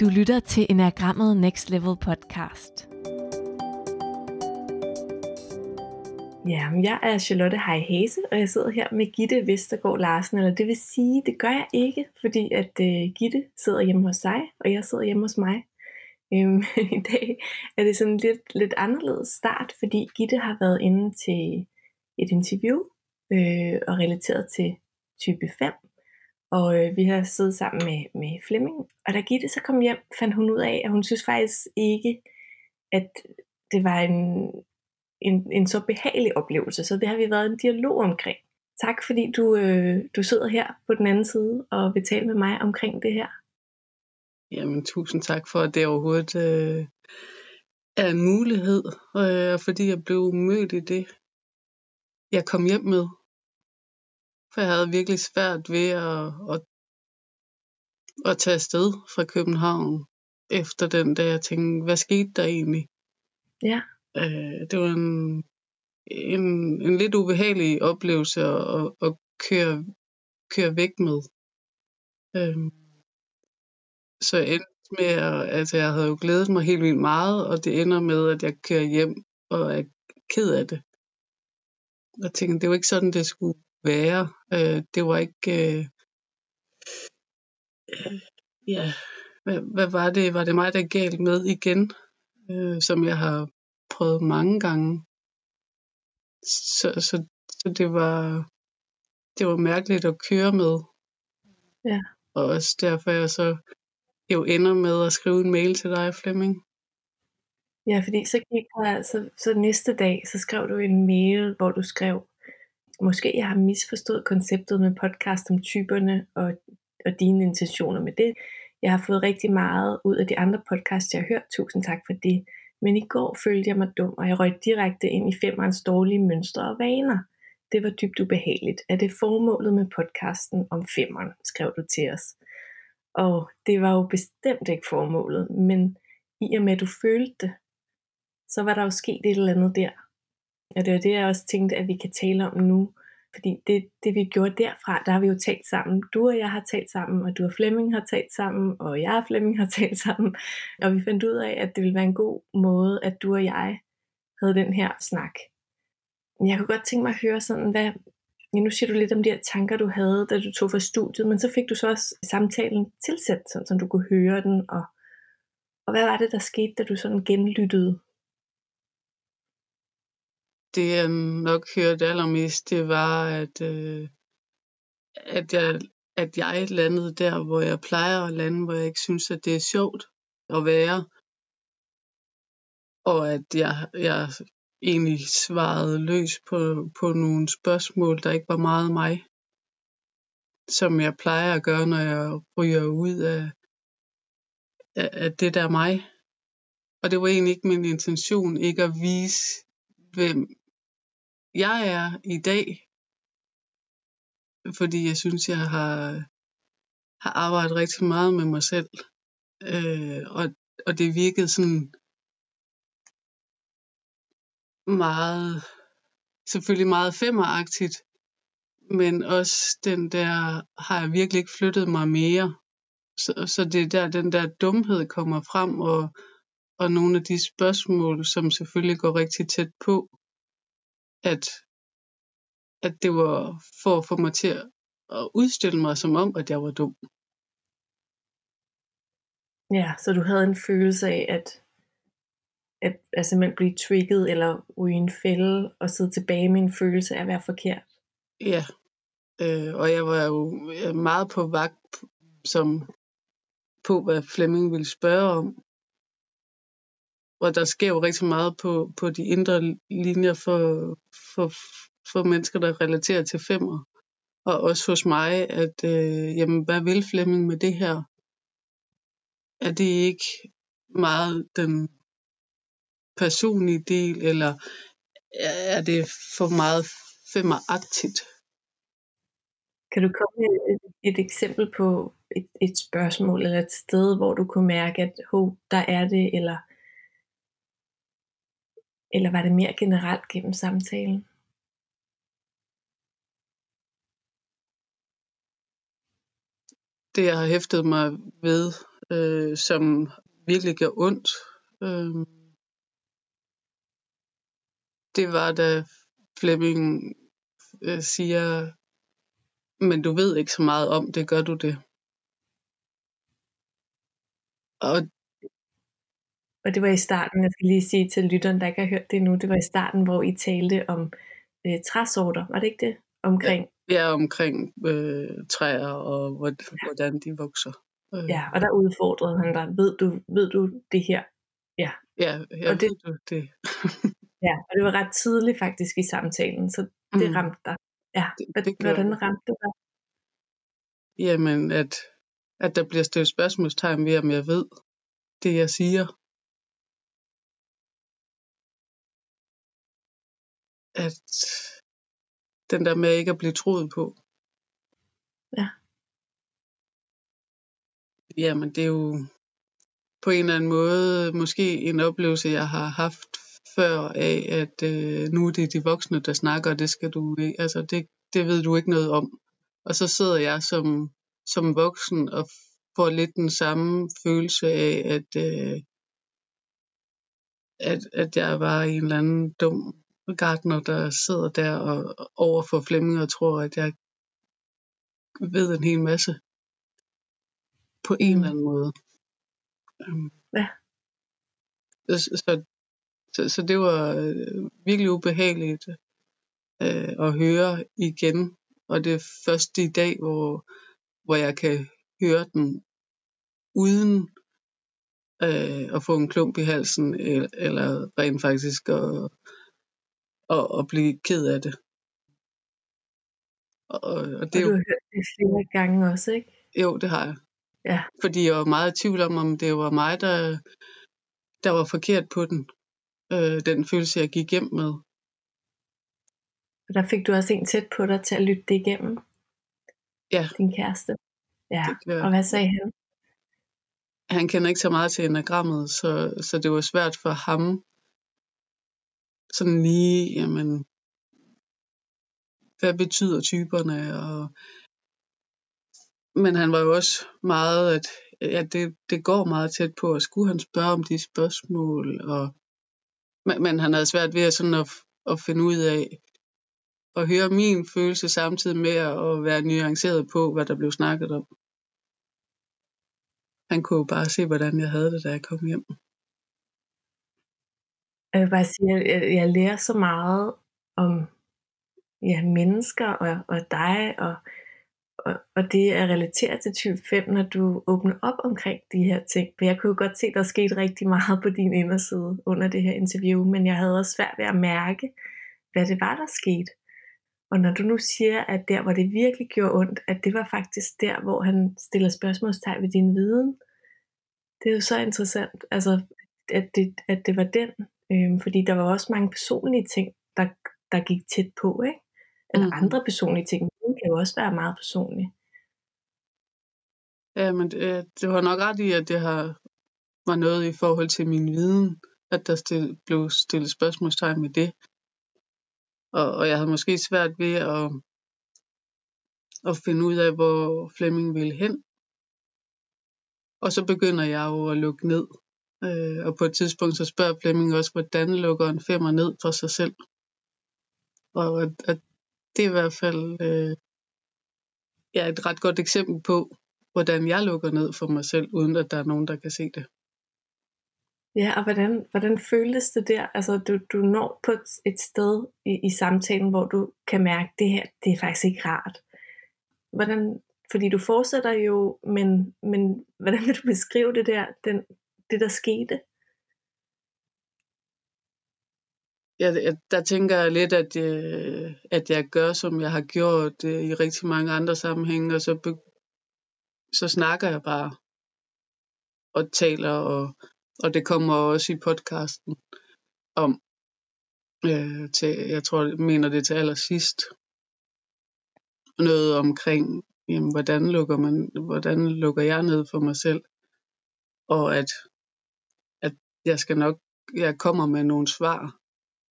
Du lytter til Enagrammet Next Level podcast. Ja, jeg er Charlotte Heihase, og jeg sidder her med Gitte Vestergaard Larsen, eller det vil sige, det gør jeg ikke, fordi at uh, Gitte sidder hjemme hos sig, og jeg sidder hjemme hos mig. Um, I dag er det sådan lidt, lidt anderledes start, fordi Gitte har været inde til et interview øh, og relateret til type 5, og øh, vi har siddet sammen med, med Flemming, og da Gitte så kom hjem, fandt hun ud af, at hun synes faktisk ikke, at det var en, en, en så behagelig oplevelse. Så det har vi været en dialog omkring. Tak fordi du, øh, du sidder her på den anden side og vil tale med mig omkring det her. Jamen tusind tak for, at det overhovedet øh, er en mulighed, øh, fordi jeg blev mødt i det, jeg kom hjem med. For jeg havde virkelig svært ved at, at, at tage afsted fra København efter den der. Jeg tænkte, hvad skete der egentlig? Ja. Øh, det var en, en, en lidt ubehagelig oplevelse at, at, at køre, køre væk med. Øh, så jeg endte med, at altså, jeg havde jo glædet mig helt vildt meget, og det ender med, at jeg kører hjem og er ked af det. Jeg tænkte, det var ikke sådan, det skulle være. Øh, det var ikke... Øh, ja, hvad, hvad var det? Var det mig, der galt med igen? Øh, som jeg har prøvet mange gange. Så, så, så det var det var mærkeligt at køre med. Ja. Og også derfor jeg så jo ender med at skrive en mail til dig, Flemming. Ja, fordi så gik der, så, så næste dag, så skrev du en mail, hvor du skrev, måske jeg har misforstået konceptet med podcast om typerne og, og dine intentioner med det. Jeg har fået rigtig meget ud af de andre podcasts, jeg har hørt. Tusind tak for det. Men i går følte jeg mig dum, og jeg røg direkte ind i femmerens dårlige mønstre og vaner. Det var dybt ubehageligt. Er det formålet med podcasten om femmeren, skrev du til os. Og det var jo bestemt ikke formålet, men i og med at du følte det, så var der jo sket et eller andet der. Og det var det, jeg også tænkte, at vi kan tale om nu. Fordi det, det vi gjorde derfra, der har vi jo talt sammen. Du og jeg har talt sammen, og du og Flemming har talt sammen, og jeg og Flemming har talt sammen. Og vi fandt ud af, at det ville være en god måde, at du og jeg havde den her snak. Men jeg kunne godt tænke mig at høre sådan, hvad, ja, nu siger du lidt om de her tanker, du havde, da du tog fra studiet, men så fik du så også samtalen tilsat, sådan, så du kunne høre den, og, og hvad var det, der skete, da du sådan genlyttede? Det jeg nok hørte allermest, det var, at, øh, at, jeg, at jeg landede der, hvor jeg plejer at lande, hvor jeg ikke synes, at det er sjovt at være. Og at jeg, jeg egentlig svarede løs på, på nogle spørgsmål, der ikke var meget mig. Som jeg plejer at gøre, når jeg ryger ud af, af, af det der mig. Og det var egentlig ikke min intention ikke at vise, hvem jeg er i dag. Fordi jeg synes, jeg har, har arbejdet rigtig meget med mig selv. Øh, og, og det virkede sådan meget, selvfølgelig meget femmeragtigt, men også den der, har jeg virkelig ikke flyttet mig mere. Så, så det er der, den der dumhed kommer frem, og, og nogle af de spørgsmål, som selvfølgelig går rigtig tæt på, at, at det var for at få mig til at udstille mig som om, at jeg var dum. Ja, så du havde en følelse af, at, at, at simpelthen blive trigget eller ryge en fælde og sidde tilbage med en følelse af at være forkert. Ja, øh, og jeg var jo meget på vagt som på, hvad Flemming ville spørge om. Og der sker jo rigtig meget på, på de indre linjer for, for, for mennesker, der relaterer til femmer. Og også hos mig, at øh, jamen, hvad vil Flemming med det her? Er det ikke meget den personlige del, eller er det for meget femmeragtigt? Kan du komme med et, et eksempel på et, et spørgsmål eller et sted, hvor du kunne mærke, at ho, der er det, eller, eller var det mere generelt gennem samtalen? Det, jeg har hæftet mig ved øh, som virkelig gør ondt. Øh, det var da Flemming øh, siger, men du ved ikke så meget om det, gør du det? Og og det var i starten, jeg skal lige sige til lytteren, der ikke har hørt det endnu, det var i starten, hvor I talte om øh, træsorter, var det ikke det? Omkring, ja, omkring øh, træer og hvor- hvordan de vokser. Øh, ja, og der udfordrede han dig, ved du, ved du det her? ja, jeg og det- ved du det. Ja, og det var ret tidligt faktisk i samtalen, så det Mm. ramte dig. Ja, Det- det hvordan det. ramte det dig? Jamen, at, at der bliver stillet spørgsmålstegn ved, om jeg ved det, jeg siger. At den der med ikke at blive troet på. Ja. Jamen, det er jo på en eller anden måde måske en oplevelse, jeg har haft før af, at øh, nu er det de voksne, der snakker, og det skal du ikke, altså det, det ved du ikke noget om. Og så sidder jeg som, som voksen og får lidt den samme følelse af, at, øh, at, at jeg var en eller anden dum gartner, der sidder der og over for Flemming og tror, at jeg ved en hel masse på en Mm. eller anden måde. Um, Ja. Så, så, så, så det var øh, virkelig ubehageligt øh, at høre igen. Og det er først i dag, hvor, hvor jeg kan høre den uden øh, at få en klump i halsen, eller, eller rent faktisk at, at, at blive ked af det. Og, og det Og er du jo, har hørt det flere gange også, ikke? jo, det har jeg. Ja. Fordi jeg var meget i tvivl om, om det var mig, der, der var forkert på den. Øh, den følelse, jeg gik hjem med. Og der fik du også en tæt på dig til at lytte det igennem. Ja. Din kæreste. Ja, Det og hvad sagde han? han kender ikke så meget til enagrammet, så, så det var svært for ham sådan lige, jamen, hvad betyder typerne? Og, men han var jo også meget, at ja, det, det går meget tæt på, og skulle han spørge om de spørgsmål? Og, men, men han havde svært ved at, sådan at, at finde ud af, at høre min følelse samtidig med at være nuanceret på, hvad der blev snakket om. Han kunne jo bare se, hvordan jeg havde det, da jeg kom hjem. Jeg vil bare sige, at jeg, jeg lærer så meget om ja, mennesker og, og dig, og, og, og det at relatere til type 5, når du åbner op omkring de her ting. For jeg kunne jo godt se, at der skete rigtig meget på din inderside under det her interview, men jeg havde også svært ved at mærke, hvad det var, der skete. Og når du nu siger, at der, hvor det virkelig gjorde ondt, at det var faktisk der, hvor han stiller spørgsmålstegn ved din viden, det er jo så interessant, altså, at, det, at det var den. Øhm, fordi der var også mange personlige ting, der, der gik tæt på, ikke? Eller mm. andre personlige ting. Det kan jo også være meget personlige. Ja, men det, øh, det var nok ret i, at det har, var noget i forhold til min viden, at der stil, blev stillet spørgsmålstegn med det. Og, og jeg havde måske svært ved at, at finde ud af, hvor Flemming ville hen. Og så begynder jeg jo at lukke ned. Øh, og på et tidspunkt så spørger Flemming også, hvordan lukker en femmer ned for sig selv. Og at, at det er i hvert fald øh, ja, et ret godt eksempel på, hvordan jeg lukker ned for mig selv, uden at der er nogen, der kan se det. Ja, og hvordan, hvordan føles det der? Altså, du, du når på et, et sted i, i samtalen, hvor du kan mærke, det her, det er faktisk ikke rart. Hvordan, fordi du fortsætter jo, men, men hvordan vil du beskrive det der, den, det der skete? Jeg, jeg, der tænker jeg lidt, at, øh, at jeg gør, som jeg har gjort øh, i rigtig mange andre sammenhænge, og så, be, så snakker jeg bare og taler, og, og det kommer også i podcasten om, øh, til, jeg tror, jeg mener det til allersidst, noget omkring, jamen, hvordan lukker man, hvordan lukker jeg ned for mig selv, og at, at jeg skal nok, jeg kommer med nogle svar,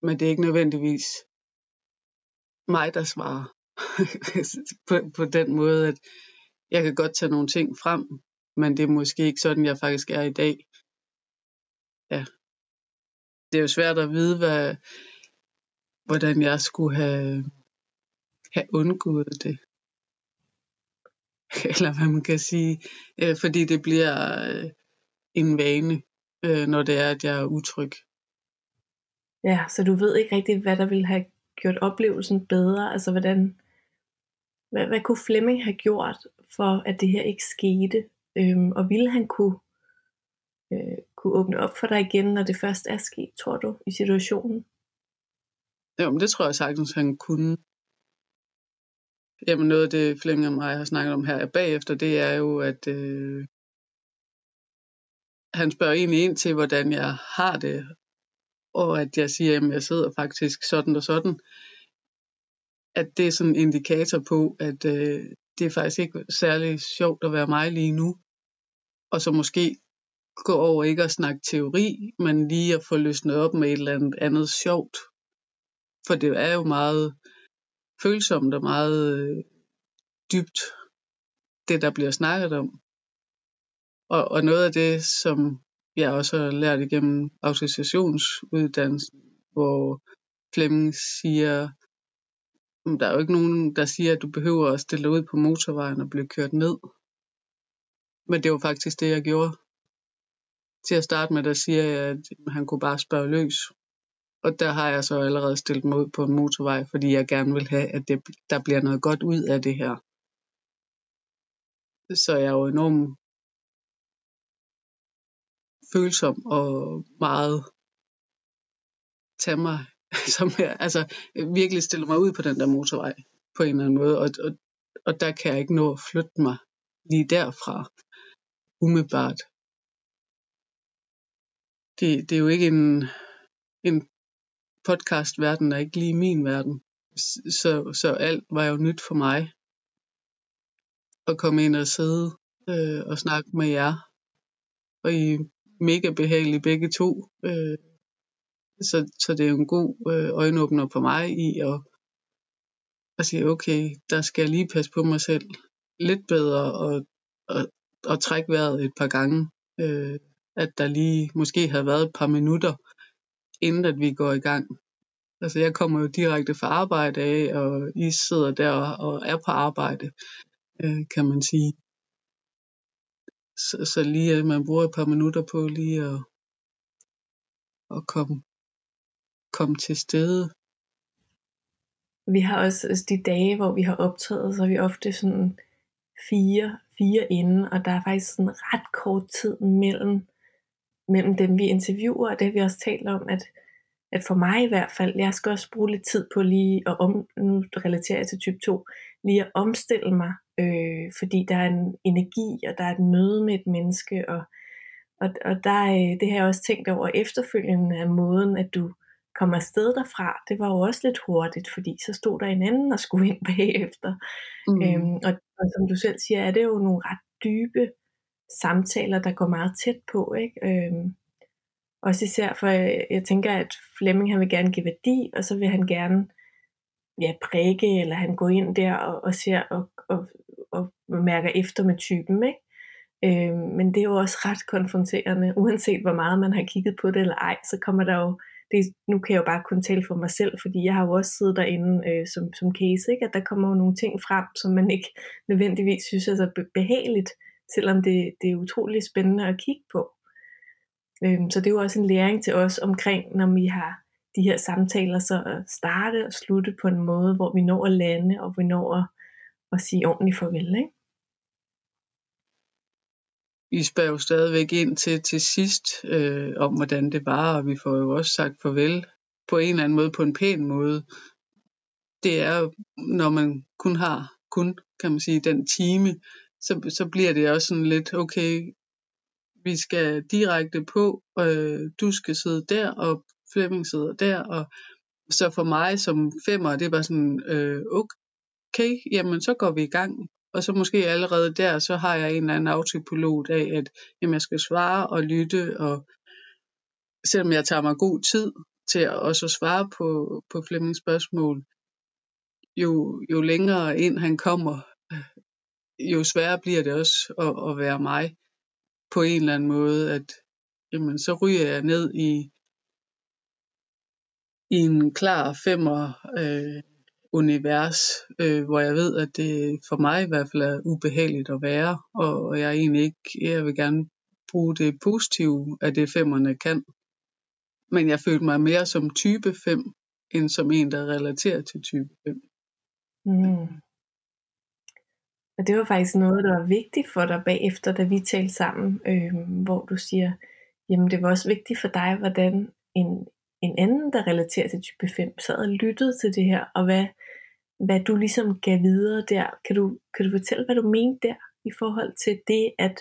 men det er ikke nødvendigvis mig, der svarer på, på den måde, at jeg kan godt tage nogle ting frem, men det er måske ikke sådan, jeg faktisk er i dag. Ja. Det er jo svært at vide, hvad, hvordan jeg skulle have, have undgået det. Eller hvad man kan sige. Øh, fordi det bliver øh, en vane, øh, når det er, at jeg er utryg. Ja, så du ved ikke rigtigt, hvad der ville have gjort oplevelsen bedre? Altså, hvordan, hvad, hvad kunne Flemming have gjort, for at det her ikke skete? Øhm, og ville han kunne, øh, kunne åbne op for dig igen, når det først er sket, tror du, i situationen? Jo, men det tror jeg sagtens, han kunne. Jamen noget af det, Flemming og mig har snakket om her bagefter, det er jo, at øh, han spørger egentlig ind til, hvordan jeg har det, og at jeg siger, at jeg sidder faktisk sådan og sådan, at det er sådan en indikator på, at øh, det er faktisk ikke særlig sjovt at være mig lige nu. Og så måske gå over ikke at snakke teori, men lige at få løsnet op med et eller andet andet sjovt. For det er jo meget følsomt og meget øh, dybt, det der bliver snakket om. Og, og noget af det, som jeg også har lært igennem autorisationsuddannelsen, hvor Flemming siger, der er jo ikke nogen, der siger, at du behøver at stille ud på motorvejen og blive kørt ned. Men det var faktisk det, jeg gjorde. Til at starte med, der siger jeg, at han kunne bare spørge løs. Og der har jeg så allerede stillet mig ud på en motorvej, fordi jeg gerne vil have, at det, der bliver noget godt ud af det her. Så jeg er jo enormt følsom og meget tage mig, som jeg, altså virkelig stille mig ud på den der motorvej på en eller anden måde, og, og, og der kan jeg ikke nå at flytte mig lige derfra, umiddelbart. Det, det er jo ikke en, en podcast-verden, er ikke lige min verden. Så, så alt var jo nyt for mig. At komme ind og sidde øh, og snakke med jer. Og I mega behagelige begge to. Øh, så, så det er jo en god øh, øjenåbner for mig i at, at sige, okay, der skal jeg lige passe på mig selv lidt bedre og, og, og trække vejret et par gange. Øh, at der lige måske har været et par minutter, inden at vi går i gang. Altså jeg kommer jo direkte fra arbejde af, og I sidder der og er på arbejde, øh, kan man sige. Så, så lige at man bruger et par minutter på lige at, at komme, komme til stede. Vi har også altså de dage, hvor vi har optaget, så er vi ofte sådan fire, fire inden, og der er faktisk sådan ret kort tid mellem, mellem dem, vi interviewer, og det har vi også talt om, at, at for mig i hvert fald, jeg skal også bruge lidt tid på lige at om, nu relaterer jeg til type 2, lige at omstille mig, øh, fordi der er en energi, og der er et møde med et menneske, og, og, og der, øh, det har jeg også tænkt over efterfølgende af måden, at du kommer afsted derfra, det var jo også lidt hurtigt, fordi så stod der en anden og skulle ind bagefter. Mm. Øhm, og, og som du selv siger, er det jo nogle ret dybe samtaler, der går meget tæt på. Ikke? Øhm, også især for, jeg, jeg tænker, at Flemming han vil gerne give værdi, og så vil han gerne ja, prikke, eller han går ind der og, og ser og, og, og mærker efter med typen. Ikke? Øhm, men det er jo også ret konfronterende, uanset hvor meget man har kigget på det eller ej, så kommer der jo det, nu kan jeg jo bare kun tale for mig selv, fordi jeg har jo også siddet derinde øh, som, som case, ikke? at der kommer jo nogle ting frem, som man ikke nødvendigvis synes er så behageligt, selvom det, det er utrolig spændende at kigge på. Øhm, så det er jo også en læring til os omkring, når vi har de her samtaler, så at starte og slutte på en måde, hvor vi når at lande, og vi når at, at sige ordentligt farvel. Ikke? vi spørger jo stadigvæk ind til til sidst øh, om, hvordan det var, og vi får jo også sagt farvel på en eller anden måde, på en pæn måde. Det er når man kun har, kun kan man sige, den time, så, så bliver det også sådan lidt, okay, vi skal direkte på, øh, du skal sidde der, og Flemming sidder der, og så for mig som femmer, det var sådan, øh, okay, jamen så går vi i gang. Og så måske allerede der, så har jeg en eller anden autopilot af, at jamen, jeg skal svare og lytte, og selvom jeg tager mig god tid til at også svare på, på Flemmings spørgsmål, jo, jo længere ind han kommer, jo sværere bliver det også at, at være mig på en eller anden måde, at jamen, så ryger jeg ned i, i en klar femmer øh, univers, øh, hvor jeg ved, at det for mig i hvert fald er ubehageligt at være, og, og jeg egentlig ikke, jeg vil gerne bruge det positive af det femmerne kan. Men jeg følte mig mere som type 5, end som en, der relaterer til type 5. Mm. Og det var faktisk noget, der var vigtigt for dig bagefter, da vi talte sammen, øh, hvor du siger, jamen det var også vigtigt for dig, hvordan en, en anden, der relaterer til type 5, sad og lyttede til det her, og hvad, hvad du ligesom gav videre der. Kan du, kan du fortælle, hvad du mente der, i forhold til det, at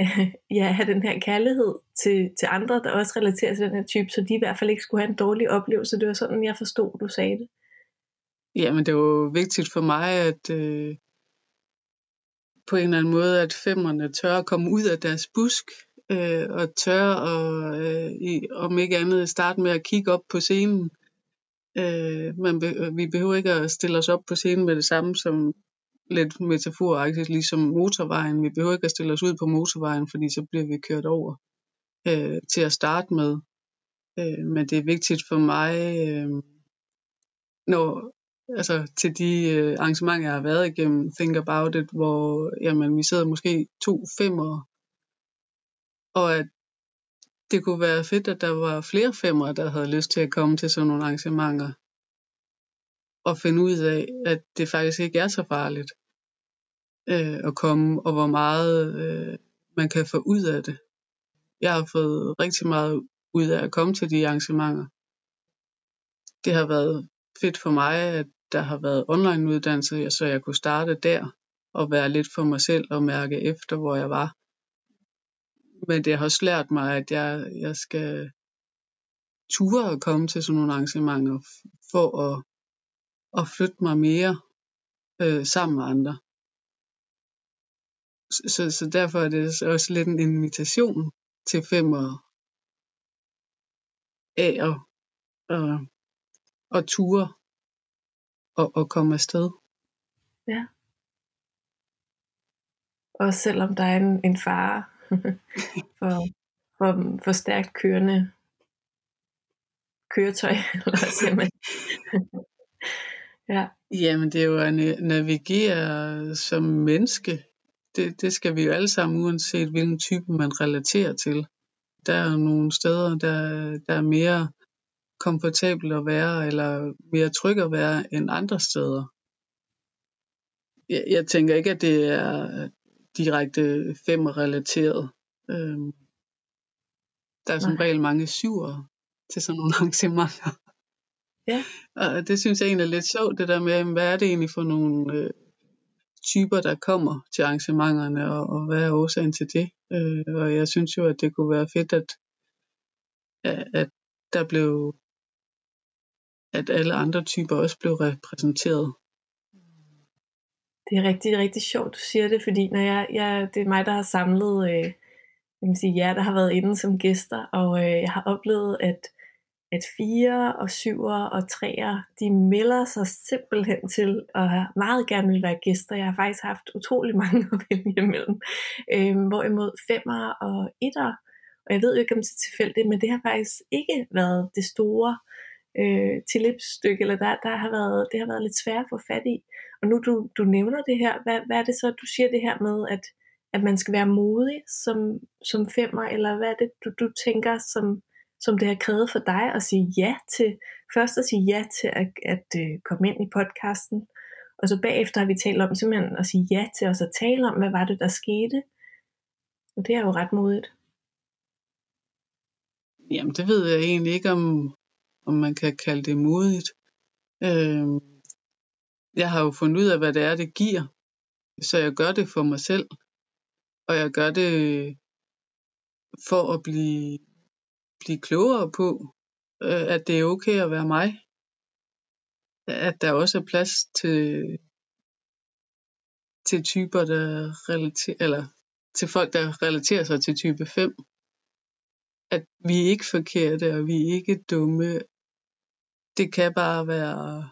øh, ja, have den her kærlighed til, til andre, der også relaterer til den her type, så de i hvert fald ikke skulle have en dårlig oplevelse. Det var sådan, jeg forstod, du sagde det. Jamen, det var vigtigt for mig, at øh, på en eller anden måde, at femmerne tør at komme ud af deres busk, øh, og tør at, øh, i, om ikke andet, starte med at kigge op på scenen. Øh, man be, vi behøver ikke at stille os op på scenen med det samme som lidt metaforagtigt, ligesom motorvejen. Vi behøver ikke at stille os ud på motorvejen, fordi så bliver vi kørt over øh, til at starte med. Øh, men det er vigtigt for mig, øh, når, altså til de øh, arrangementer, jeg har været igennem, Think About It, hvor jamen, vi sidder måske to femmer, og at det kunne være fedt, at der var flere femmer, der havde lyst til at komme til sådan nogle arrangementer, og finde ud af, at det faktisk ikke er så farligt øh, at komme, og hvor meget øh, man kan få ud af det. Jeg har fået rigtig meget ud af at komme til de arrangementer. Det har været fedt for mig, at der har været online uddannelse, så jeg kunne starte der og være lidt for mig selv og mærke efter, hvor jeg var. Men det har også lært mig, at jeg, jeg skal ture at komme til sådan nogle arrangementer for at, at flytte mig mere øh, sammen med andre. Så, så derfor er det også lidt en invitation til fem og af at, at, at ture og, og komme afsted. Ja. Og selvom der er en, en fare for, for, for stærkt kørende køretøj, eller siger man? ja. Jamen det er jo at navigere som menneske. Det, det skal vi jo alle sammen, uanset hvilken type man relaterer til. Der er nogle steder, der, der er mere komfortabelt at være, eller mere tryg at være end andre steder. Jeg, jeg tænker ikke, at det er direkte femmer-relateret. Øhm, der er som Nej. regel mange syver til sådan nogle arrangementer. Ja. Og det synes jeg egentlig er lidt sjovt, det der med, hvad er det egentlig for nogle øh, typer, der kommer til arrangementerne, og, og hvad er årsagen til det? Øh, og jeg synes jo, at det kunne være fedt, at, at der blev at alle andre typer også blev repræsenteret. Det er rigtig, rigtig sjovt, du siger det, fordi når jeg, jeg, det er mig, der har samlet øh, jeg kan sige, jer, der har været inde som gæster, og øh, jeg har oplevet, at, at fire og syver og treer, de melder sig simpelthen til at meget gerne vil være gæster. Jeg har faktisk haft utrolig mange at vælge imellem. Øh, hvorimod femmer og etter, og jeg ved jo ikke, om det er tilfældigt, men det har faktisk ikke været det store øh, Øh, tilløbsstykke, eller der, der har været, det har været lidt svært at få fat i. Og nu du, du nævner det her, hvad, hvad er det så, du siger det her med, at, at man skal være modig som, som femmer, eller hvad er det, du, du tænker, som, som det har krævet for dig at sige ja til, først at sige ja til at, at at komme ind i podcasten, og så bagefter har vi talt om simpelthen at sige ja til os at tale om, hvad var det, der skete. Og det er jo ret modigt. Jamen, det ved jeg egentlig ikke, om, om man kan kalde det modigt. Øh, jeg har jo fundet ud af, hvad det er, det giver. Så jeg gør det for mig selv. Og jeg gør det øh, for at blive, blive klogere på, øh, at det er okay at være mig. At der også er plads til, til typer, der relaterer, eller til folk, der relaterer sig til type 5. At vi er ikke forkerte, og vi er ikke dumme, det kan bare være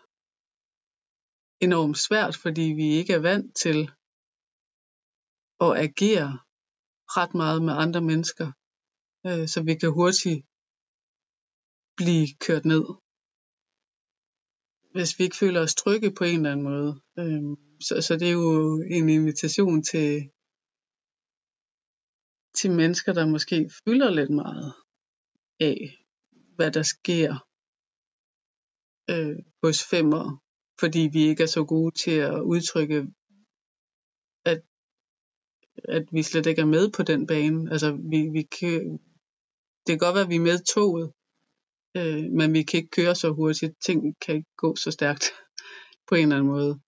enormt svært, fordi vi ikke er vant til at agere ret meget med andre mennesker, øh, så vi kan hurtigt blive kørt ned. Hvis vi ikke føler os trygge på en eller anden måde. Øh, så, så det er jo en invitation til, til mennesker, der måske fylder lidt meget af, hvad der sker øh, hos femmer, fordi vi ikke er så gode til at udtrykke, at, at vi slet ikke er med på den bane. Altså, vi, vi kan, det kan godt være, at vi er med toget, øh, men vi kan ikke køre så hurtigt. Ting kan ikke gå så stærkt på en eller anden måde,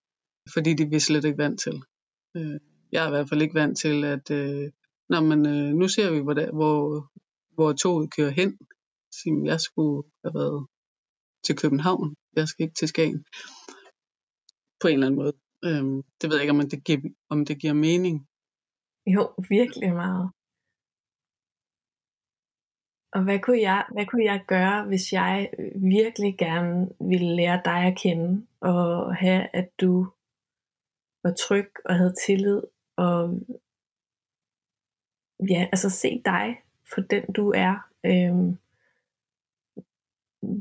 fordi det er vi slet ikke vant til. Øh, jeg er i hvert fald ikke vant til, at øh, når man, øh, nu ser vi, hvor, der, hvor, hvor toget kører hen. Så jeg skulle have været til København. Jeg skal ikke til Skagen. På en eller anden måde. Øhm, det ved jeg ikke, om det, giver, om det giver mening. Jo, virkelig meget. Og hvad kunne, jeg, hvad kunne jeg gøre, hvis jeg øh, virkelig gerne ville lære dig at kende, og have, at du var tryg og havde tillid, og ja, altså se dig for den du er. Øhm,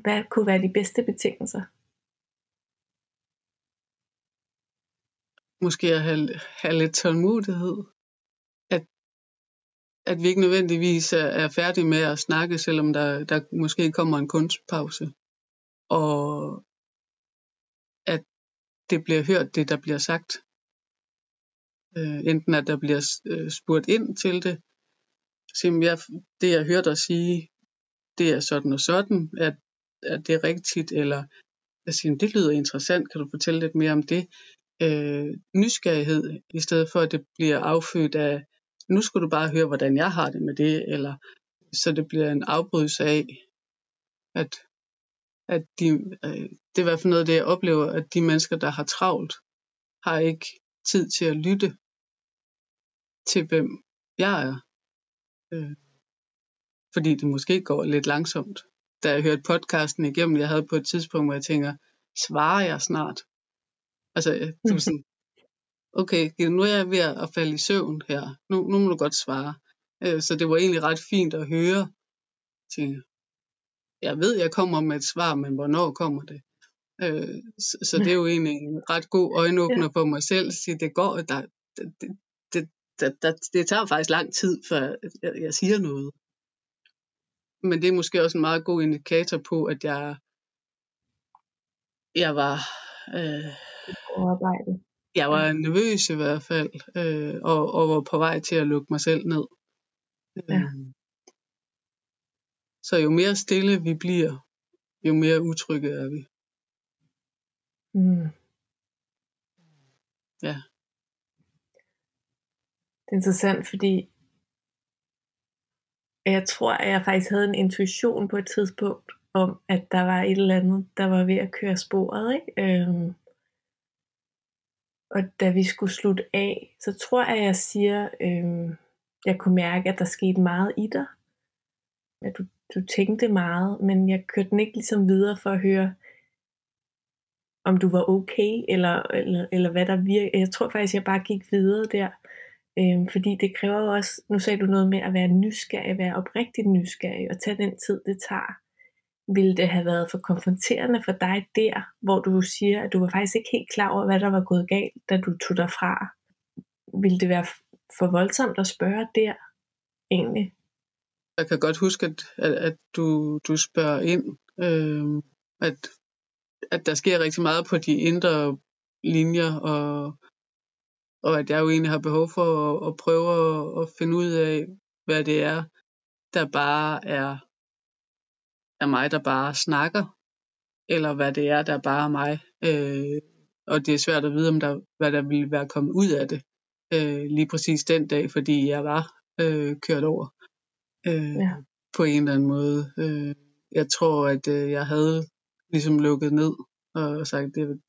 hvad kunne være de bedste betingelser? Måske at have, have lidt tålmodighed. At, at vi ikke nødvendigvis er, er færdige med at snakke, selvom der, der måske kommer en kunstpause. Og at det bliver hørt, det der bliver sagt. Øh, enten at der bliver øh, spurgt ind til det, Simpelthen, jeg, det jeg hørte dig sige, det er sådan og sådan, at, er det rigtigt, eller jeg siger, det lyder interessant, kan du fortælle lidt mere om det? Øh, nysgerrighed, i stedet for at det bliver affødt af, nu skal du bare høre, hvordan jeg har det med det, eller så det bliver en afbrydelse af, at, at de, øh, det er i hvert fald noget af det, jeg oplever, at de mennesker, der har travlt, har ikke tid til at lytte til, hvem jeg er. Øh, fordi det måske går lidt langsomt. Da jeg hørte podcasten igennem, jeg havde på et tidspunkt, hvor jeg tænker, svarer jeg snart? Altså, det var sådan, okay, nu er jeg ved at falde i søvn her. Nu, nu må du godt svare. Øh, så det var egentlig ret fint at høre. Tænker, jeg ved, jeg kommer med et svar, men hvornår kommer det? Øh, så, det er jo egentlig en ret god øjenåbner for mig selv, at sige, det går, der, det, det, det, det, det tager faktisk lang tid, før jeg siger noget. Men det er måske også en meget god indikator på, at jeg, jeg var... Øh, Overarbejdet. Jeg var nervøs i hvert fald, øh, og, og var på vej til at lukke mig selv ned. Ja. Øh, så jo mere stille vi bliver, jo mere utrygge er vi. Mm. Ja. Det er interessant, fordi jeg tror, at jeg faktisk havde en intuition på et tidspunkt om, at der var et eller andet, der var ved at køre sporet. Ikke? Øhm, og da vi skulle slutte af, så tror jeg, at jeg siger, øhm, jeg kunne mærke, at der skete meget i dig. At du, du tænkte meget, men jeg kørte den ikke ligesom videre for at høre, om du var okay, eller, eller, eller hvad der virkede. Jeg tror faktisk, jeg bare gik videre der. Øhm, fordi det kræver jo også, nu sagde du noget med at være nysgerrig, at være oprigtigt nysgerrig, og tage den tid, det tager. Ville det have været for konfronterende for dig der, hvor du siger, at du var faktisk ikke helt klar over, hvad der var gået galt, da du tog dig fra? Ville det være for voldsomt at spørge der, egentlig? Jeg kan godt huske, at, at, at du, du spørger ind, øh, at, at der sker rigtig meget på de indre linjer, og og at jeg jo egentlig har behov for at, at prøve at, at finde ud af, hvad det er, der bare er, er mig, der bare snakker, eller hvad det er, der bare er mig. Øh, og det er svært at vide, om der, hvad der ville være kommet ud af det øh, lige præcis den dag, fordi jeg var øh, kørt over øh, ja. på en eller anden måde. Øh, jeg tror, at øh, jeg havde ligesom lukket ned og sagt, det,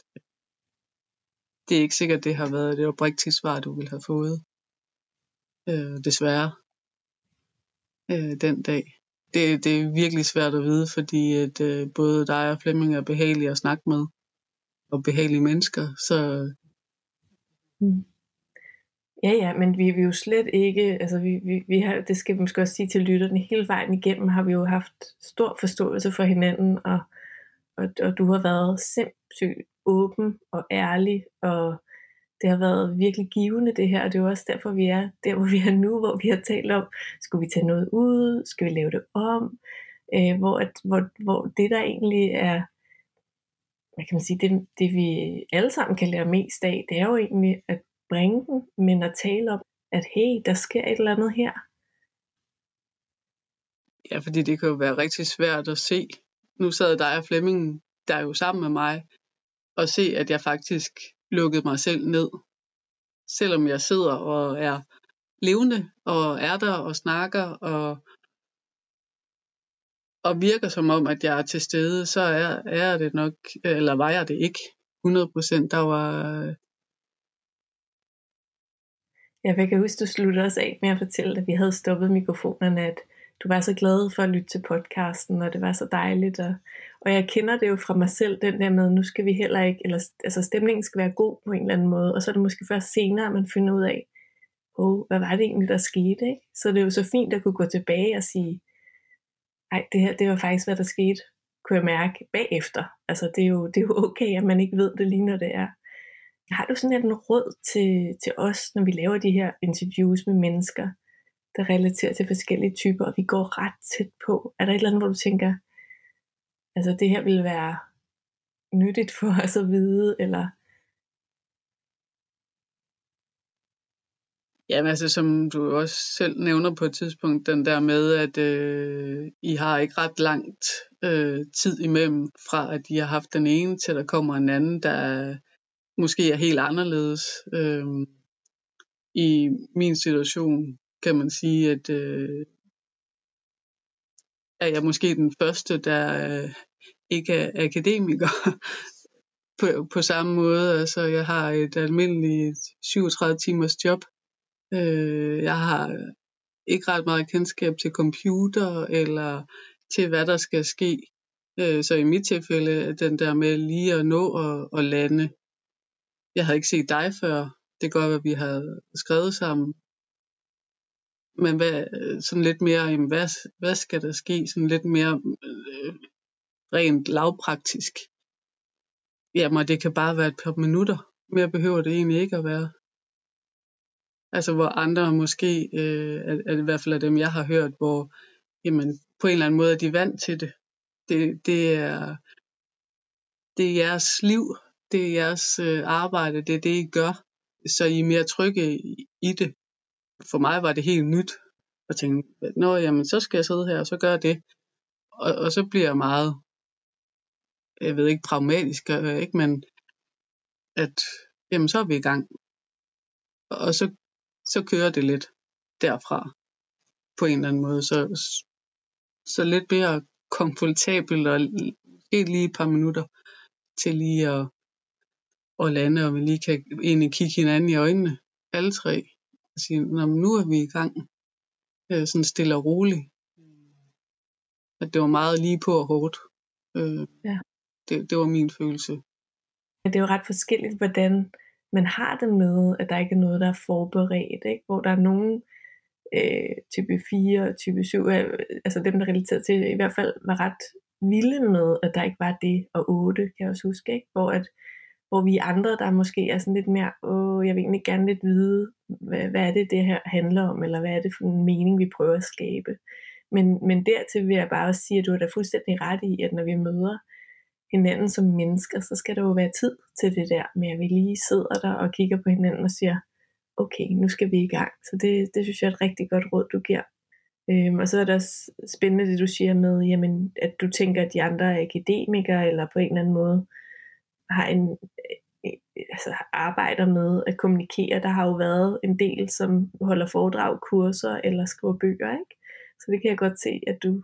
det er ikke sikkert, det har været det oprigtige svar, du ville have fået. Øh, desværre. Øh, den dag. Det, det er virkelig svært at vide, fordi at, øh, både dig og Flemming er behagelige at snakke med, og behagelige mennesker, så... Mm. Ja, ja, men vi, vi er jo slet ikke, altså vi, vi, vi har, det skal vi måske også sige til lytterne, hele vejen igennem har vi jo haft stor forståelse for hinanden, og, og, og du har været sindssygt åben og ærlig, og det har været virkelig givende det her, og det er jo også derfor, vi er der, hvor vi er nu, hvor vi har talt om, skulle vi tage noget ud, skal vi lave det om, øh, hvor, at, hvor, hvor det der egentlig er, hvad kan man sige, det, det vi alle sammen kan lære mest af, det er jo egentlig at bringe den, men at tale om, at hey, der sker et eller andet her. Ja, fordi det kan jo være rigtig svært at se. Nu sad der og Flemming der er jo sammen med mig, og se, at jeg faktisk lukkede mig selv ned. Selvom jeg sidder og er levende, og er der og snakker, og, og virker som om, at jeg er til stede, så er, er det nok, eller var jeg det ikke 100%. Der var, jeg kan huske, du sluttede os af med at fortælle, at vi havde stoppet mikrofonerne, at du var så glad for at lytte til podcasten, og det var så dejligt. Og, og jeg kender det jo fra mig selv, den der med, nu skal vi heller ikke, eller altså stemningen skal være god på en eller anden måde, og så er det måske først senere, man finder ud af, oh, hvad var det egentlig, der skete? Ikke? Så det er jo så fint at kunne gå tilbage og sige, ej, det her, det var faktisk, hvad der skete, kunne jeg mærke bagefter. Altså, det er jo, det er jo okay, at man ikke ved det lige, når det er. Har du sådan en råd til, til os, når vi laver de her interviews med mennesker, der relaterer til forskellige typer, og vi går ret tæt på? Er der et eller andet, hvor du tænker, altså det her vil være nyttigt for os at vide, eller Ja, altså som du også selv nævner på et tidspunkt, den der med, at øh, I har ikke ret langt øh, tid imellem fra, at I har haft den ene, til der kommer en anden, der måske er helt anderledes. Øh, I min situation kan man sige, at øh, er jeg måske den første, der øh, ikke er akademiker på, på samme måde. Altså, jeg har et almindeligt 37 timers job. Øh, jeg har ikke ret meget kendskab til computer eller til, hvad der skal ske. Øh, så i mit tilfælde, den der med lige at nå at, og lande. Jeg havde ikke set dig før. Det går, godt at vi havde skrevet sammen men hvad, sådan lidt mere, jamen, hvad, hvad skal der ske? Sådan lidt mere øh, rent lavpraktisk. Jamen, det kan bare være et par minutter. Mere behøver det egentlig ikke at være. Altså, hvor andre måske, øh, er, er i hvert fald af dem, jeg har hørt, hvor jamen, på en eller anden måde er de vant til det. Det, det, er, det er jeres liv, det er jeres øh, arbejde, det er det, I gør. Så I er mere trygge i, i det for mig var det helt nyt at tænke, nå jamen så skal jeg sidde her og så gøre det. Og, og så bliver jeg meget, jeg ved ikke pragmatisk, ikke, men at jamen så er vi i gang. Og så, så kører det lidt derfra på en eller anden måde. Så, så lidt mere komfortabelt og måske lige et par minutter til lige at, at lande, og vi lige kan egentlig kigge hinanden i øjnene, alle tre og sige, nu er vi i gang, øh, sådan stille og roligt. At det var meget lige på og hårdt. Øh, ja det, det var min følelse. Det er jo ret forskelligt, hvordan man har det med, at der ikke er noget, der er forberedt. Ikke? Hvor der er nogen, øh, type 4 og type 7, altså dem, der relaterer til i hvert fald var ret vilde med, at der ikke var det, og 8, kan jeg også huske, ikke? hvor at hvor vi andre, der måske er sådan lidt mere, åh, jeg vil egentlig gerne lidt vide, hvad, hvad er det, det her handler om, eller hvad er det for en mening, vi prøver at skabe. Men, men dertil vil jeg bare også sige, at du er da fuldstændig ret i, at når vi møder hinanden som mennesker, så skal der jo være tid til det der med, at vi lige sidder der og kigger på hinanden og siger, okay, nu skal vi i gang. Så det, det synes jeg er et rigtig godt råd, du giver. Øhm, og så er det også spændende det, du siger med, jamen, at du tænker, at de andre er akademikere, eller på en eller anden måde har en, øh, øh, altså arbejder med at kommunikere. Der har jo været en del, som holder foredrag, kurser eller skriver bøger, ikke? Så det kan jeg godt se, at du,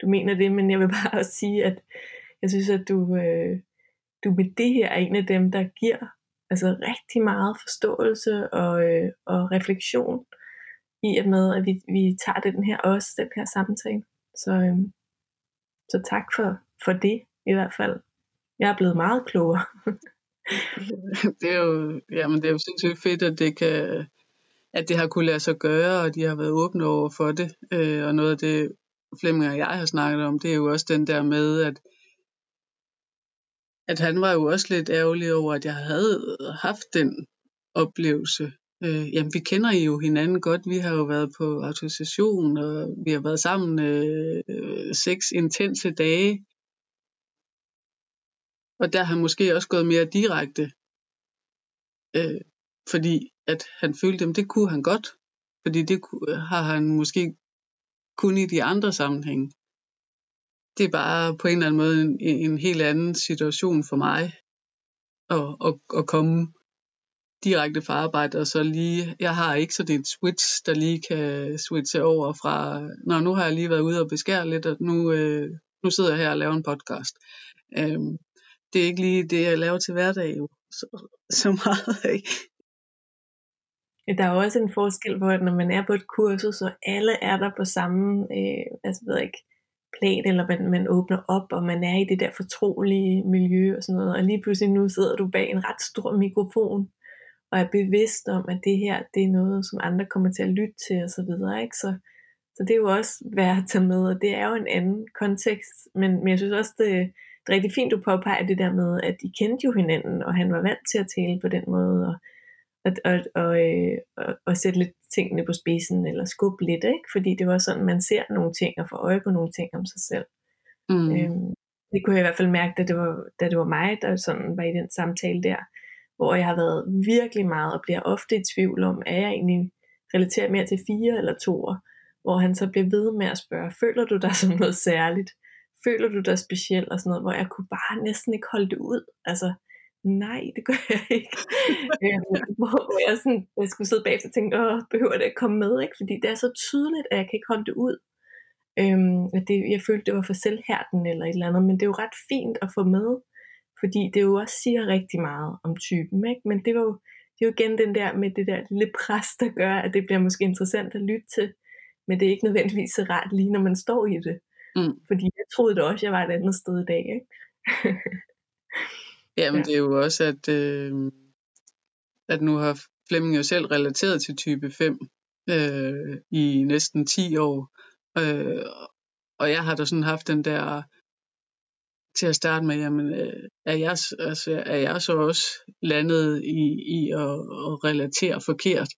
du mener det, men jeg vil bare også sige, at jeg synes, at du, øh, du med det her er en af dem, der giver altså rigtig meget forståelse og, øh, og refleksion i og med, at vi, vi tager den her også, den her samtale. Så, øh, så tak for, for det i hvert fald. Jeg er blevet meget klogere. det er jo, jamen det er jo sindssygt fedt, at det kan, at det har kunne lade sig gøre, og de har været åbne over for det. Øh, og noget af det, Flemming og jeg har snakket om, det er jo også den der med, at at han var jo også lidt ærgerlig over, at jeg havde haft den oplevelse. Øh, jamen, vi kender jo hinanden godt. Vi har jo været på autorisation, og vi har været sammen øh, seks intense dage. Og der har han måske også gået mere direkte, øh, fordi at han følte, at det kunne han godt. Fordi det har han måske kun i de andre sammenhænge det er bare på en eller anden måde en, en helt anden situation for mig at, at, at komme direkte fra arbejde, og så lige, jeg har ikke sådan et switch, der lige kan switche over fra, når nu har jeg lige været ude og beskære lidt, og nu, øh, nu sidder jeg her og laver en podcast. Øhm, det er ikke lige det, jeg laver til hverdag jo, så, så meget, ikke? Der er også en forskel på, at når man er på et kursus, og alle er der på samme, øh, altså ved jeg ikke, plan, eller man, man åbner op, og man er i det der fortrolige miljø og sådan noget, og lige pludselig nu sidder du bag en ret stor mikrofon, og er bevidst om, at det her, det er noget, som andre kommer til at lytte til, og så videre, ikke? Så, så det er jo også værd at tage med, og det er jo en anden kontekst, men, men jeg synes også, det, det er rigtig fint, du påpeger det der med, at de kendte jo hinanden, og han var vant til at tale på den måde, og, og, og, og, øh, og, og sætte lidt tingene på spidsen, eller skubbe lidt, ikke? fordi det var sådan, man ser nogle ting, og får øje på nogle ting om sig selv. Mm. Øhm, det kunne jeg i hvert fald mærke, da det var, da det var mig, der sådan var i den samtale der, hvor jeg har været virkelig meget, og bliver ofte i tvivl om, er jeg egentlig relateret mere til fire eller toer, hvor han så bliver ved med at spørge, føler du dig som noget særligt? Føler du dig speciel? Og sådan noget, hvor jeg kunne bare næsten ikke holde det ud. Altså, nej, det gør jeg ikke. øhm, hvor jeg, sådan, jeg skulle sidde bagefter og tænke, åh, behøver det at komme med? Ikke? Fordi det er så tydeligt, at jeg kan ikke holde det ud. Øhm, at det, jeg følte, det var for selvhærden eller et eller andet, men det er jo ret fint at få med, fordi det jo også siger rigtig meget om typen. Ikke? Men det var jo, det er jo igen den der med det der lille pres, der gør, at det bliver måske interessant at lytte til, men det er ikke nødvendigvis så rart lige, når man står i det. Mm. Fordi jeg troede da også, jeg var et andet sted i dag. Ikke? Jamen, ja. det er jo også, at, øh, at nu har Flemming jo selv relateret til type 5 øh, i næsten 10 år. Øh, og jeg har da sådan haft den der til at starte med, jamen, øh, er, jeg, altså, er jeg så også landet i, i at, at relatere forkert?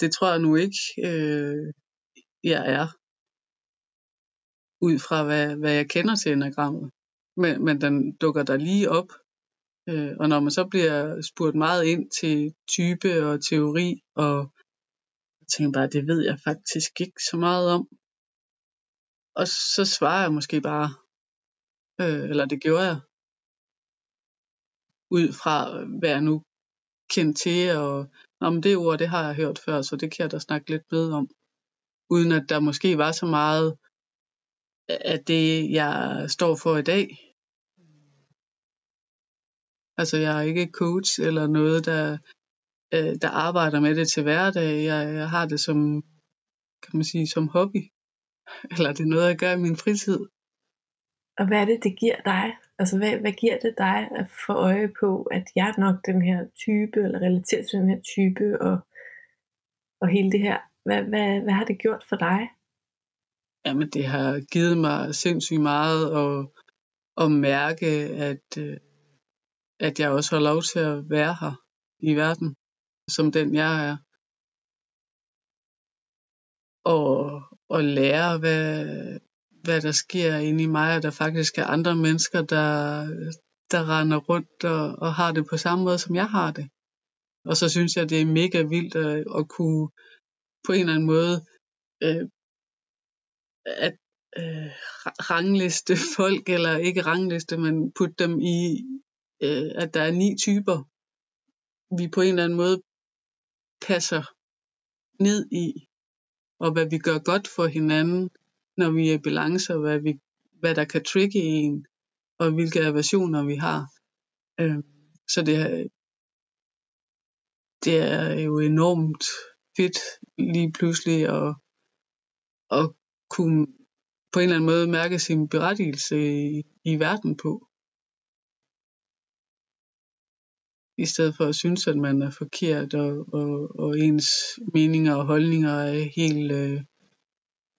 Det tror jeg nu ikke, øh, jeg er. Ud fra, hvad, hvad jeg kender til enagrammet. Men, men den dukker der lige op Øh, og når man så bliver spurgt meget ind til type og teori, og jeg tænker bare, det ved jeg faktisk ikke så meget om. Og så svarer jeg måske bare, øh, eller det gjorde jeg, ud fra hvad jeg nu kendte til, og om det ord, det har jeg hørt før, så det kan jeg da snakke lidt med om. Uden at der måske var så meget af det, jeg står for i dag, Altså jeg er ikke coach eller noget, der, øh, der arbejder med det til hverdag. Jeg, jeg har det som, kan man sige, som hobby. Eller det er noget, jeg gør i min fritid. Og hvad er det, det giver dig? Altså hvad, hvad giver det dig at få øje på, at jeg er nok den her type, eller relateret til den her type, og, og hele det her. Hvad, hvad, hvad har det gjort for dig? Jamen det har givet mig sindssygt meget at, at mærke, at, øh, at jeg også har lov til at være her i verden, som den jeg er. Og, og lære, hvad, hvad der sker inde i mig, og der faktisk er andre mennesker, der, der render rundt og, og har det på samme måde, som jeg har det. Og så synes jeg, det er mega vildt at, at kunne på en eller anden måde øh, at øh, rangliste folk, eller ikke rangliste, men putte dem i, øh, at der er ni typer, vi på en eller anden måde passer ned i, og hvad vi gør godt for hinanden, når vi er i balance, og hvad, vi, hvad der kan trigge en, og hvilke aversioner vi har. Øh, så det er, det er jo enormt fedt lige pludselig at, at kunne på en eller anden måde mærke sin berettigelse i, i verden på. I stedet for at synes, at man er forkert, og, og, og ens meninger og holdninger er helt, øh,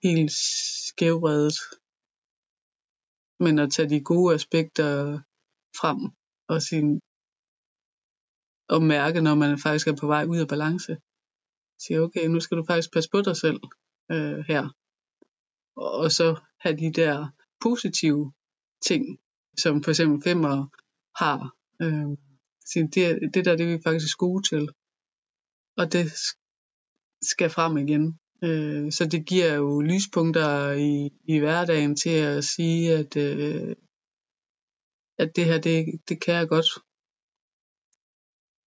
helt skævredet. Men at tage de gode aspekter frem og, sin, og mærke, når man faktisk er på vej ud af balance. Sige, okay, nu skal du faktisk passe på dig selv øh, her. Og, og så have de der positive ting, som for eksempel femmer har. Øh, det, det der, det er vi faktisk gode til. Og det skal frem igen. Øh, så det giver jo lyspunkter i, i hverdagen til at sige, at, øh, at det her, det, det kan jeg godt.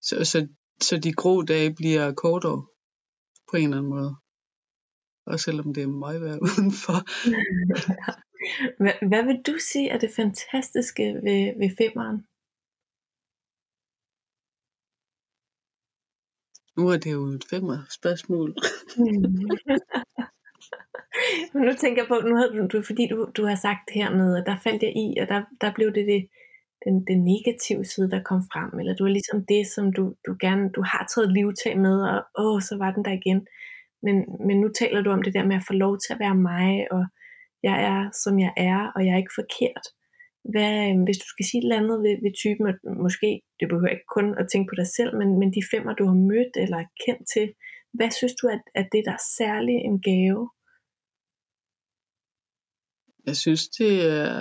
Så, så, så de grå dage bliver kortere på en eller anden måde. Og selvom det er mig værd udenfor. hvad, hvad vil du sige er det fantastiske ved, ved femmeren? Nu er det jo et femmer spørgsmål. Mm. Men nu tænker jeg på, nu havde du, fordi du, du har sagt her med, at der faldt jeg i, og der, der blev det, det den, den negative side, der kom frem, eller du er ligesom det, som du, du gerne, du har taget livtag med, og åh, så var den der igen. Men, men nu taler du om det der med at få lov til at være mig, og jeg er, som jeg er, og jeg er ikke forkert. Hvad, øhm, hvis du skal sige et eller andet ved, ved typen, at måske, det behøver ikke kun at tænke på dig selv, men, men de femmer, du har mødt eller er kendt til, hvad synes du, at, at det der er særlig en gave? Jeg synes, det er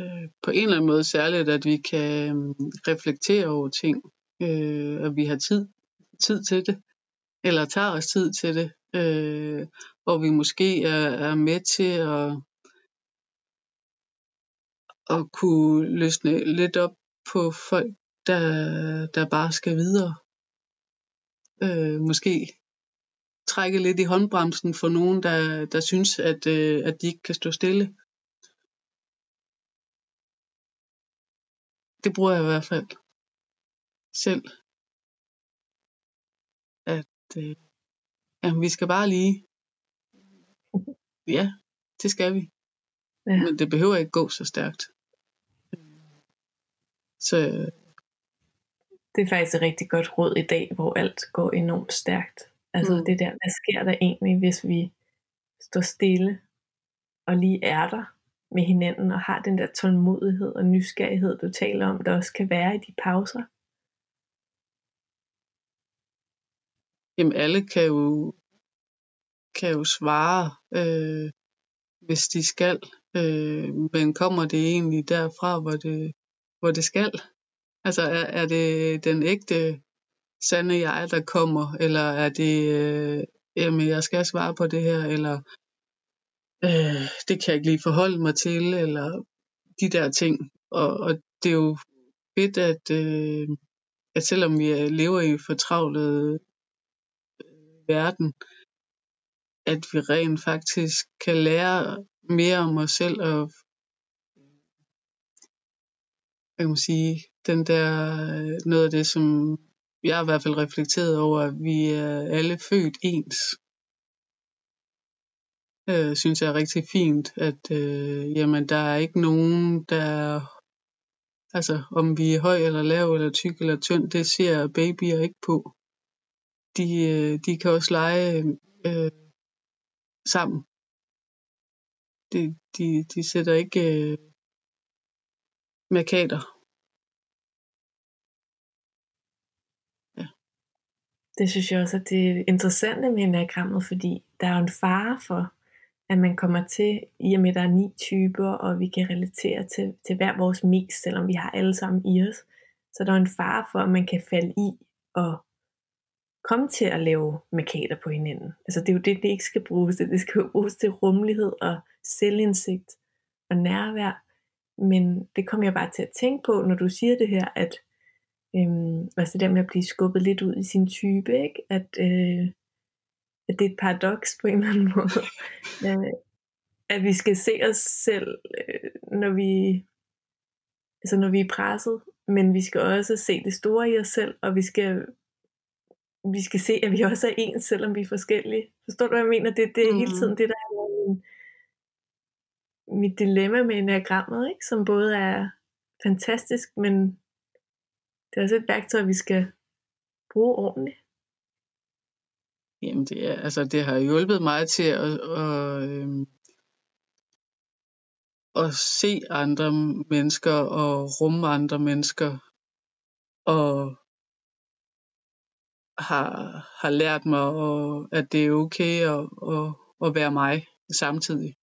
øh, på en eller anden måde særligt, at vi kan øhm, reflektere over ting, øh, og vi har tid, tid til det, eller tager os tid til det, øh, hvor vi måske er, er med til at, at kunne løsne lidt op på folk, der, der bare skal videre. Øh, måske trække lidt i håndbremsen for nogen, der, der synes, at, øh, at de ikke kan stå stille. Det bruger jeg i hvert fald selv. At øh, ja, vi skal bare lige. Ja, det skal vi. Ja. Men det behøver ikke gå så stærkt. Så det er faktisk et rigtig godt råd i dag, hvor alt går enormt stærkt. Altså mm. det der, hvad sker der egentlig, hvis vi står stille og lige er der med hinanden og har den der tålmodighed og nysgerrighed, du taler om, der også kan være i de pauser? Jamen alle kan jo, kan jo svare, øh, hvis de skal. Øh, men kommer det egentlig derfra, hvor det, hvor det skal? Altså er, er det den ægte sande jeg, der kommer, eller er det, øh, jamen jeg skal svare på det her, eller øh, det kan jeg ikke lige forholde mig til, eller de der ting. Og, og det er jo fedt, at, øh, at selvom vi lever i fortravlet øh, verden, at vi rent faktisk kan lære mere om os selv og hvad kan man sige, den der, øh, noget af det, som jeg har i hvert fald reflekteret over, at vi er alle født ens. Øh, synes jeg er rigtig fint, at øh, jamen, der er ikke nogen, der altså om vi er høj eller lav eller tyk eller tynd, det ser babyer ikke på. De, øh, de kan også lege øh, sammen. De, de, de sætter ikke øh, markader Det synes jeg også, at det er interessant med enagrammet, fordi der er jo en fare for, at man kommer til, i og med at der er ni typer, og vi kan relatere til, til hver vores mix, selvom vi har alle sammen i os, så der er en fare for, at man kan falde i og komme til at lave markader på hinanden. Altså det er jo det, det ikke skal bruges til. Det skal jo bruges til rummelighed og selvindsigt og nærvær. Men det kommer jeg bare til at tænke på, når du siger det her, at Øhm, altså det der med at blive skubbet lidt ud i sin type, ikke? At, øh, at det er et paradoks på en eller anden måde. øh, at vi skal se os selv, øh, når vi altså når vi er presset, men vi skal også se det store i os selv, og vi skal vi skal se, at vi også er ens, selvom vi er forskellige. Forstår du, hvad jeg mener? Det, det er mm. hele tiden det, der er mit dilemma med enagrammet, ikke? som både er fantastisk, men Det er også et værktøj, vi skal bruge ordentligt. Jamen, det, er, altså, det har hjulpet mig til at, at, øhm, at se andre mennesker og rumme andre mennesker. Og har, har lært mig, at det er okay at, at, at være mig samtidig.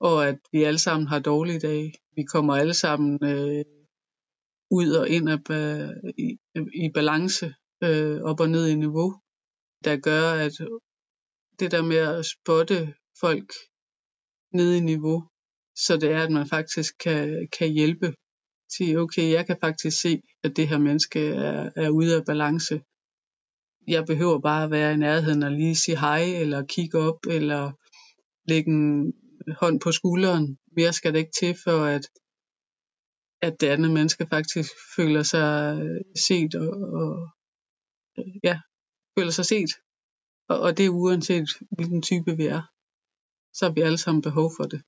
Og at vi alle sammen har dårlige dage. Vi kommer alle sammen øh, ud og ind af, øh, i, i balance, øh, op og ned i niveau, der gør, at det der med at spotte folk ned i niveau, så det er, at man faktisk kan, kan hjælpe. Sige, okay, jeg kan faktisk se, at det her menneske er, er ude af balance. Jeg behøver bare at være i nærheden og lige sige hej, eller kigge op, eller lægge en hånd på skulderen. Mere skal det ikke til, for at, at det andet menneske faktisk føler sig set og, og ja, føler sig set. Og, og det er uanset hvilken type vi er. Så har vi alle sammen behov for det.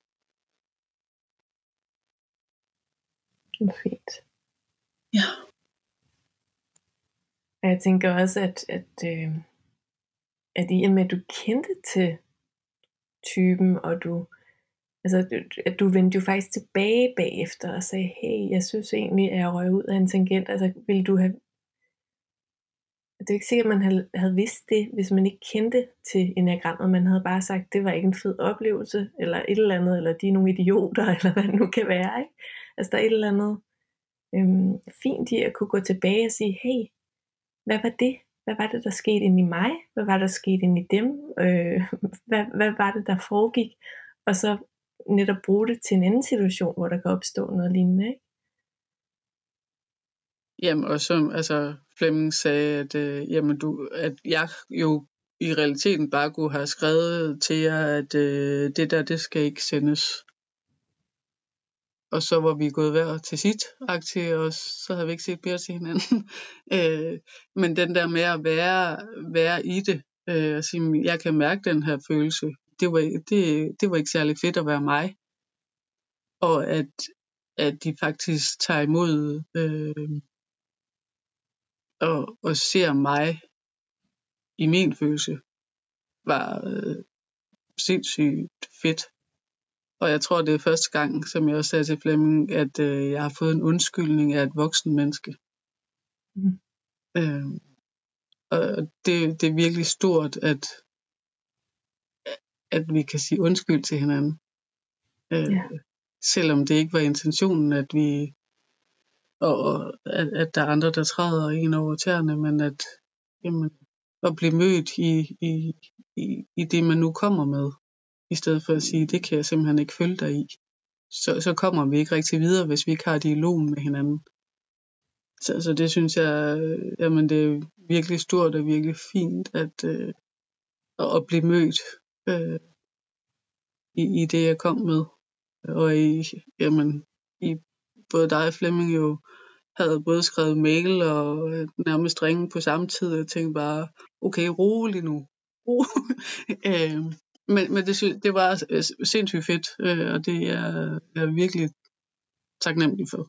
Fint. Ja. Og jeg tænker også, at, at, øh, at i og med, at du kendte til typen, og du, altså, at du vendte jo faktisk tilbage bagefter og sagde, hey, jeg synes egentlig, at jeg røg ud af en tangent. Altså, ville du have det er ikke sikkert, at man havde, vidst det, hvis man ikke kendte til enagrammet. Man havde bare sagt, det var ikke en fed oplevelse, eller et eller andet, eller de er nogle idioter, eller hvad det nu kan være. Ikke? Altså der er et eller andet øhm, fint i at kunne gå tilbage og sige, hey, hvad var det? Hvad var det, der skete inde i mig? Hvad var det, der skete inde i dem? Øh, hvad, hvad var det, der foregik? Og så netop bruge det til en anden situation, hvor der kan opstå noget lignende. Ikke? Jamen, og som altså, Flemming sagde, at, øh, jamen, du, at jeg jo i realiteten bare kunne have skrevet til jer, at øh, det der, det skal ikke sendes. Og så var vi gået hver til sit aktie, og så havde vi ikke set mere til hinanden. øh, men den der med at være, være i det, øh, og sige, jeg kan mærke den her følelse, det var, det, det var ikke særlig fedt at være mig. Og at, at de faktisk tager imod øh, og, og ser mig i min følelse, var øh, sindssygt fedt. Og jeg tror, det er første gang, som jeg også sagde til Flemming, at øh, jeg har fået en undskyldning af et voksen menneske. Mm. Øh, og det, det er virkelig stort, at, at vi kan sige undskyld til hinanden. Øh, ja. Selvom det ikke var intentionen, at vi og at, at der er andre, der træder en over tæerne, men at, jamen, at blive mødt i, i, i, i det, man nu kommer med, i stedet for at sige, det kan jeg simpelthen ikke følge dig i. Så, så kommer vi ikke rigtig videre, hvis vi ikke har dialogen med hinanden. Så, så det synes jeg, jamen det er virkelig stort og virkelig fint, at, øh, at blive mødt øh, i, i det, jeg kom med. Og i, jamen, i både dig og Flemming jo havde både skrevet mail og øh, nærmest ringe på samme tid. Jeg tænkte bare, okay, rolig nu. Ro. øh, men men det, det var sindssygt fedt, øh, og det er jeg virkelig taknemmelig for,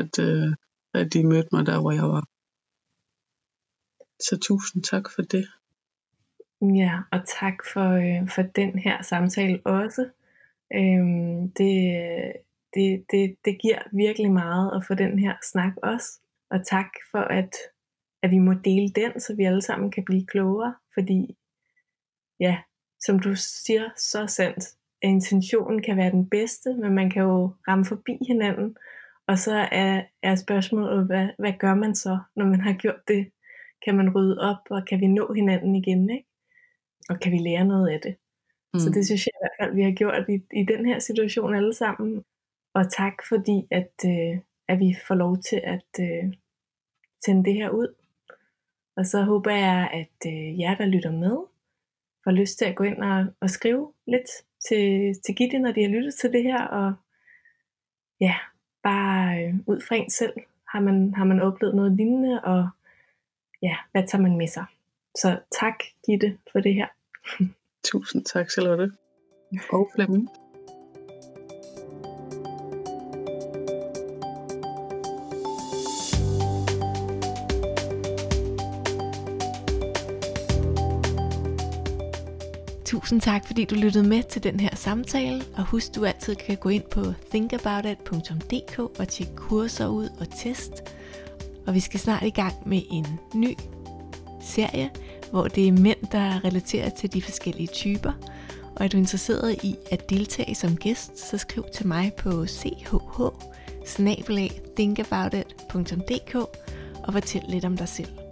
at, øh, at de mødte mig der, hvor jeg var. Så tusind tak for det. Ja, og tak for, øh, for den her samtale også. Øhm, det, det, det, det giver virkelig meget at få den her snak også. Og tak for, at, at vi må dele den, så vi alle sammen kan blive klogere. Fordi, ja, som du siger så sandt, at intentionen kan være den bedste, men man kan jo ramme forbi hinanden. Og så er, er spørgsmålet, hvad, hvad gør man så, når man har gjort det? Kan man rydde op, og kan vi nå hinanden igen? Ikke? Og kan vi lære noget af det? Mm. Så det synes jeg i hvert fald, vi har gjort i, i den her situation alle sammen. Og tak fordi, at, øh, at vi får lov til at øh, tænde det her ud. Og så håber jeg, at øh, jer, der lytter med, får lyst til at gå ind og, og skrive lidt til, til Gitte, når de har lyttet til det her. Og ja, bare øh, ud fra en selv har man, har man oplevet noget lignende, og ja, hvad tager man med sig? Så tak, Gitte, for det her. Tusind tak, Charlotte. Og Flemming. Tusind tak, fordi du lyttede med til den her samtale, og husk, du altid kan gå ind på thinkaboutit.dk og tjekke kurser ud og test. Og vi skal snart i gang med en ny serie, hvor det er mænd, der relaterer til de forskellige typer. Og er du interesseret i at deltage som gæst, så skriv til mig på chh og fortæl lidt om dig selv.